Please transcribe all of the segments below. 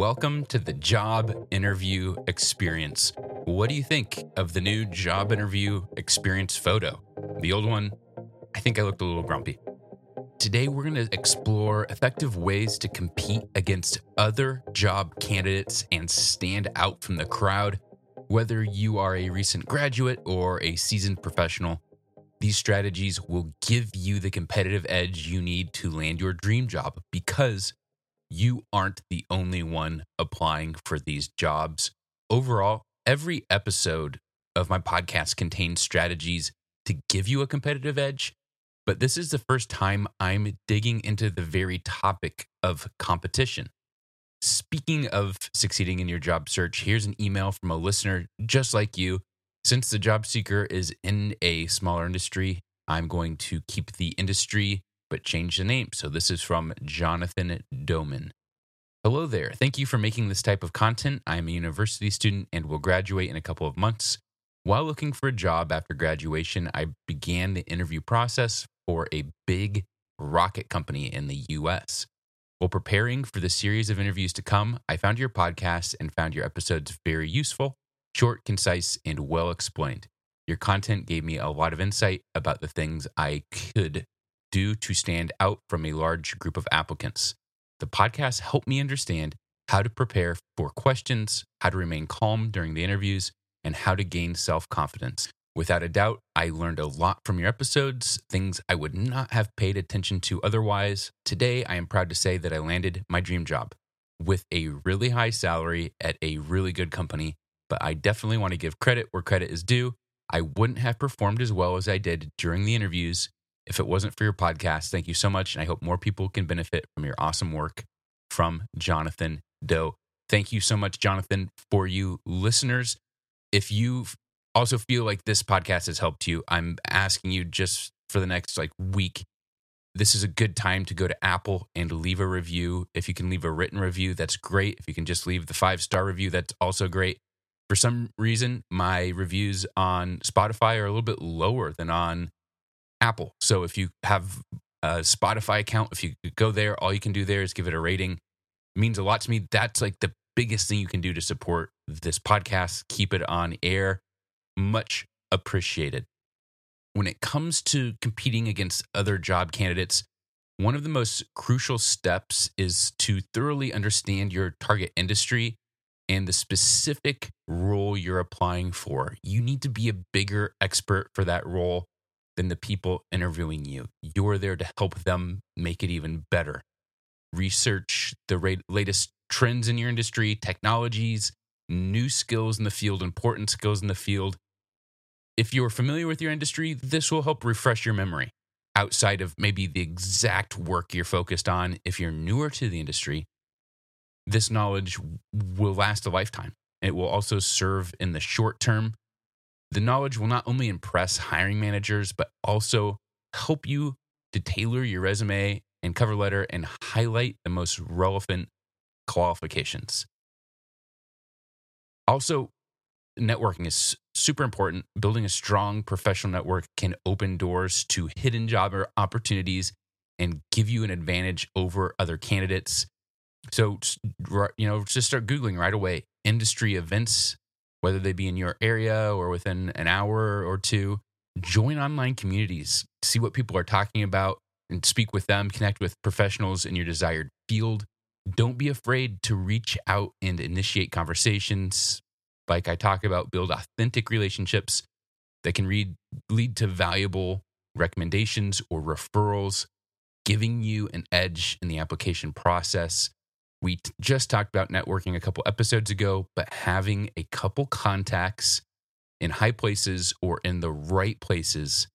Welcome to the job interview experience. What do you think of the new job interview experience photo? The old one, I think I looked a little grumpy. Today, we're going to explore effective ways to compete against other job candidates and stand out from the crowd. Whether you are a recent graduate or a seasoned professional, these strategies will give you the competitive edge you need to land your dream job because you aren't the only one applying for these jobs. Overall, every episode of my podcast contains strategies to give you a competitive edge, but this is the first time I'm digging into the very topic of competition. Speaking of succeeding in your job search, here's an email from a listener just like you. Since the job seeker is in a smaller industry, I'm going to keep the industry but change the name. So this is from Jonathan Doman. Hello there. Thank you for making this type of content. I'm a university student and will graduate in a couple of months. While looking for a job after graduation, I began the interview process for a big rocket company in the US. While preparing for the series of interviews to come, I found your podcast and found your episodes very useful, short, concise, and well explained. Your content gave me a lot of insight about the things I could do to stand out from a large group of applicants. The podcast helped me understand how to prepare for questions, how to remain calm during the interviews, and how to gain self confidence. Without a doubt, I learned a lot from your episodes, things I would not have paid attention to otherwise. Today, I am proud to say that I landed my dream job with a really high salary at a really good company, but I definitely want to give credit where credit is due. I wouldn't have performed as well as I did during the interviews if it wasn't for your podcast, thank you so much. And I hope more people can benefit from your awesome work from Jonathan Doe. Thank you so much, Jonathan, for you listeners. If you also feel like this podcast has helped you, I'm asking you just for the next like week. This is a good time to go to Apple and leave a review. If you can leave a written review, that's great. If you can just leave the five star review, that's also great. For some reason, my reviews on Spotify are a little bit lower than on Apple. So if you have a Spotify account, if you go there, all you can do there is give it a rating. It means a lot to me. That's like the biggest thing you can do to support this podcast, keep it on air. Much appreciated. When it comes to competing against other job candidates, one of the most crucial steps is to thoroughly understand your target industry and the specific role you're applying for. You need to be a bigger expert for that role than the people interviewing you. You're there to help them make it even better. Research the ra- latest trends in your industry, technologies, new skills in the field, important skills in the field. If you're familiar with your industry, this will help refresh your memory outside of maybe the exact work you're focused on. If you're newer to the industry, this knowledge will last a lifetime. It will also serve in the short term the knowledge will not only impress hiring managers, but also help you to tailor your resume and cover letter and highlight the most relevant qualifications. Also, networking is super important. Building a strong professional network can open doors to hidden job opportunities and give you an advantage over other candidates. So, you know, just start Googling right away industry events, whether they be in your area or within an hour or two. Join online communities, see what people are talking about, and speak with them, connect with professionals in your desired field. Don't be afraid to reach out and initiate conversations. Like I talk about, build authentic relationships that can read, lead to valuable recommendations or referrals, giving you an edge in the application process. We t- just talked about networking a couple episodes ago, but having a couple contacts in high places or in the right places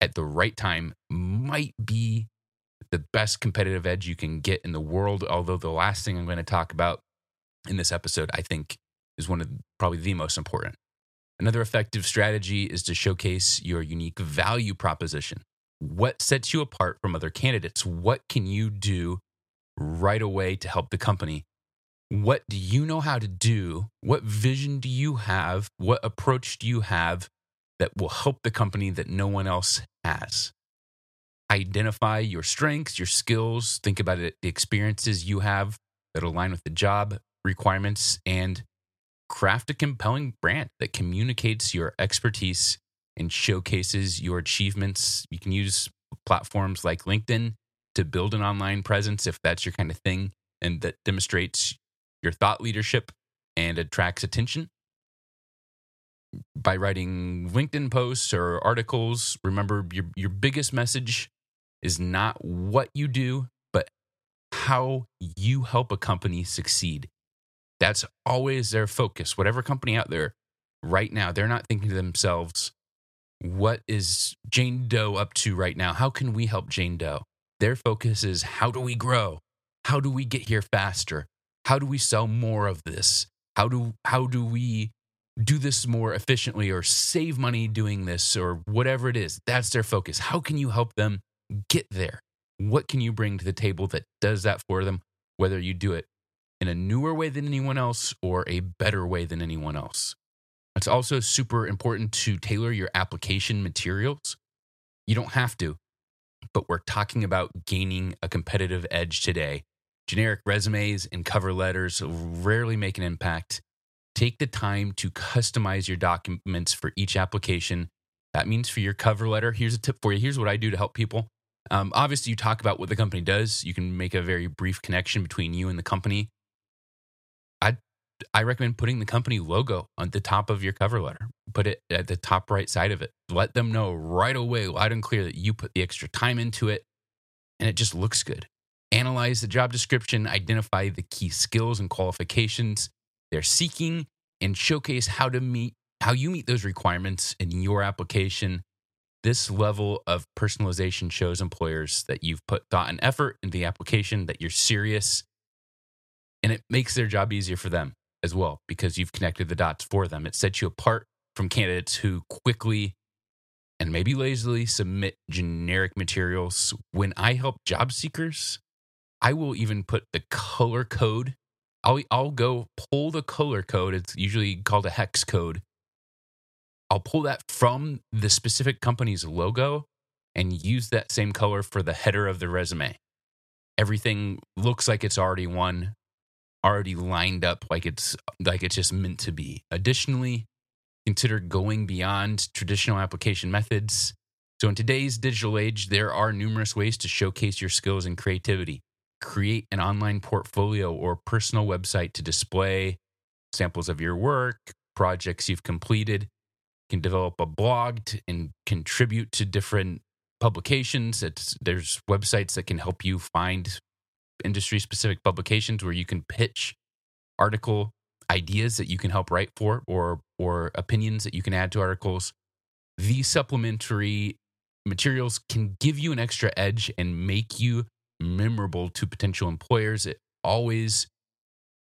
at the right time might be the best competitive edge you can get in the world. Although the last thing I'm going to talk about in this episode, I think, is one of probably the most important. Another effective strategy is to showcase your unique value proposition. What sets you apart from other candidates? What can you do right away to help the company? What do you know how to do? What vision do you have? What approach do you have that will help the company that no one else has? Identify your strengths, your skills, think about it, the experiences you have that align with the job requirements, and craft a compelling brand that communicates your expertise and showcases your achievements. You can use platforms like LinkedIn to build an online presence if that's your kind of thing and that demonstrates your thought leadership and attracts attention. By writing LinkedIn posts or articles, remember your, your biggest message is not what you do, but how you help a company succeed. That's always their focus. Whatever company out there right now, they're not thinking to themselves, what is Jane Doe up to right now? How can we help Jane Doe? Their focus is how do we grow? How do we get here faster? How do we sell more of this? How do how do we do this more efficiently or save money doing this or whatever it is? That's their focus. How can you help them get there? What can you bring to the table that does that for them? Whether you do it in a newer way than anyone else or a better way than anyone else. It's also super important to tailor your application materials. You don't have to, but we're talking about gaining a competitive edge today. Generic resumes and cover letters rarely make an impact. Take the time to customize your documents for each application. That means for your cover letter, here's a tip for you. Here's what I do to help people. Um, obviously, you talk about what the company does. You can make a very brief connection between you and the company. I recommend putting the company logo on the top of your cover letter. Put it at the top right side of it. Let them know right away, loud and clear, that you put the extra time into it and it just looks good. Analyze the job description, identify the key skills and qualifications they're seeking, and showcase how to meet how you meet those requirements in your application. This level of personalization shows employers that you've put thought and effort into the application, that you're serious, and it makes their job easier for them as well because you've connected the dots for them. It sets you apart from candidates who quickly and maybe lazily submit generic materials. When I help job seekers, I will even put the color code. I'll, I'll go pull the color code. It's usually called a hex code. I'll pull that from the specific company's logo and use that same color for the header of the resume. Everything looks like it's already one already lined up like it's like it's just meant to be. Additionally, consider going beyond traditional application methods. So in today's digital age, there are numerous ways to showcase your skills and creativity. Create an online portfolio or personal website to display samples of your work, projects you've completed. You can develop a blog to, and contribute to different publications. It's, there's websites that can help you find industry specific publications where you can pitch article ideas that you can help write for or or opinions that you can add to articles. These supplementary materials can give you an extra edge and make you memorable to potential employers. It always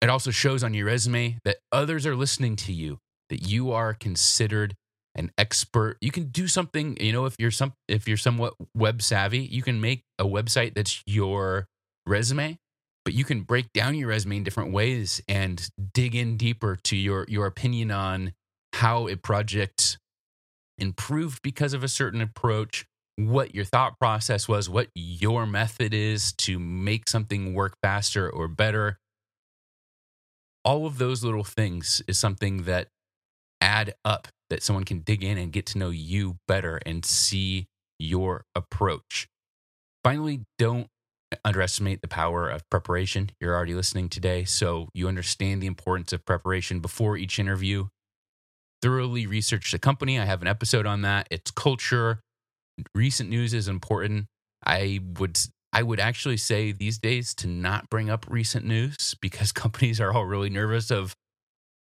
it also shows on your resume that others are listening to you that you are considered an expert. You can do something you know if you're some if you're somewhat web savvy you can make a website that's your resume, but you can break down your resume in different ways and dig in deeper to your your opinion on how a project improved because of a certain approach what your thought process was what your method is to make something work faster or better all of those little things is something that add up that someone can dig in and get to know you better and see your approach. Finally, don't underestimate the power of preparation. You're already listening today, so you understand the importance of preparation before each interview. Thoroughly research the company. I have an episode on that. Its culture, recent news is important. I would I would actually say these days to not bring up recent news because companies are all really nervous of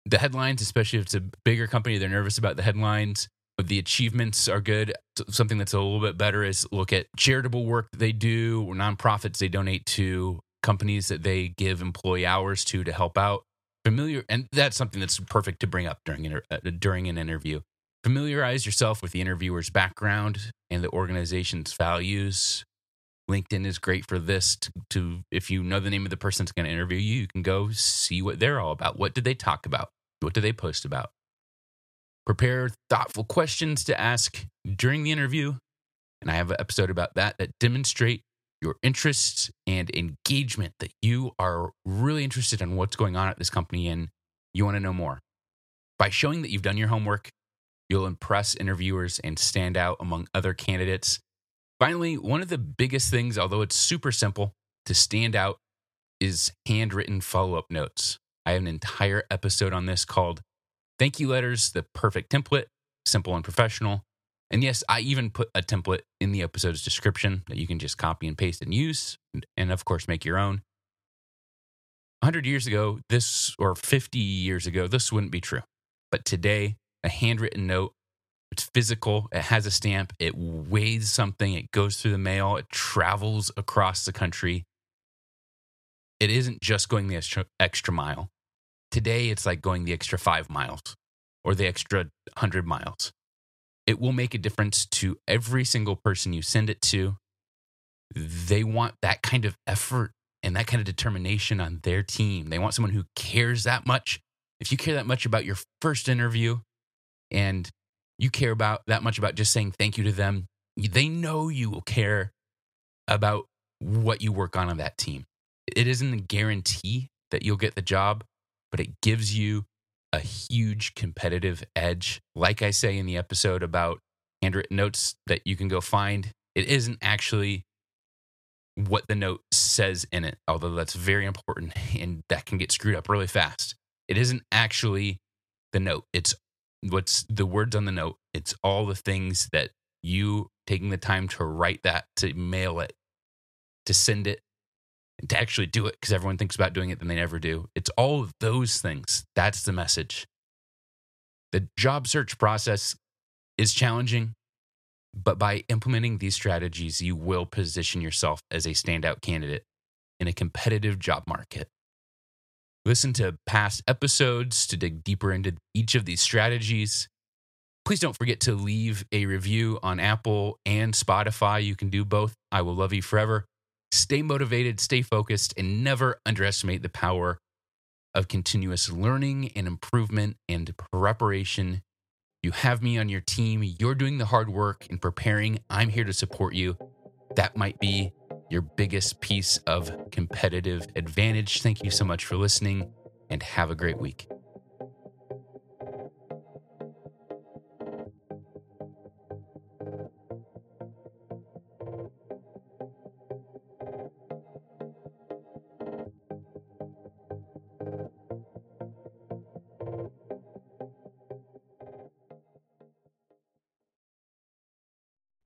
the headlines, especially if it's a bigger company, they're nervous about the headlines. The achievements are good. Something that's a little bit better is look at charitable work they do or nonprofits they donate to, companies that they give employee hours to to help out. Familiar, and that's something that's perfect to bring up during uh, during an interview. Familiarize yourself with the interviewer's background and the organization's values. LinkedIn is great for this to, to if you know the name of the person that's going to interview you, you can go see what they're all about. What did they talk about? What do they post about? Prepare thoughtful questions to ask during the interview. And I have an episode about that that demonstrate your interests and engagement that you are really interested in what's going on at this company and you want to know more. By showing that you've done your homework, you'll impress interviewers and stand out among other candidates Finally, one of the biggest things, although it's super simple to stand out, is handwritten follow up notes. I have an entire episode on this called Thank You Letters, the Perfect Template, Simple and Professional. And yes, I even put a template in the episode's description that you can just copy and paste and use, and of course, make your own. 100 years ago, this, or 50 years ago, this wouldn't be true. But today, a handwritten note it's physical. It has a stamp. It weighs something. It goes through the mail. It travels across the country. It isn't just going the extra, extra mile. Today, it's like going the extra five miles or the extra 100 miles. It will make a difference to every single person you send it to. They want that kind of effort and that kind of determination on their team. They want someone who cares that much. If you care that much about your first interview and you care about that much about just saying thank you to them, they know you will care about what you work on on that team. It isn't a guarantee that you'll get the job, but it gives you a huge competitive edge. Like I say in the episode about handwritten notes that you can go find, it isn't actually what the note says in it, although that's very important and that can get screwed up really fast. It isn't actually the note, it's what's the words on the note it's all the things that you taking the time to write that to mail it to send it and to actually do it because everyone thinks about doing it then they never do it's all of those things that's the message the job search process is challenging but by implementing these strategies you will position yourself as a standout candidate in a competitive job market Listen to past episodes to dig deeper into each of these strategies. Please don't forget to leave a review on Apple and Spotify. You can do both. I will love you forever. Stay motivated, stay focused, and never underestimate the power of continuous learning and improvement and preparation. You have me on your team. You're doing the hard work and preparing. I'm here to support you. That might be your biggest piece of competitive advantage. Thank you so much for listening and have a great week.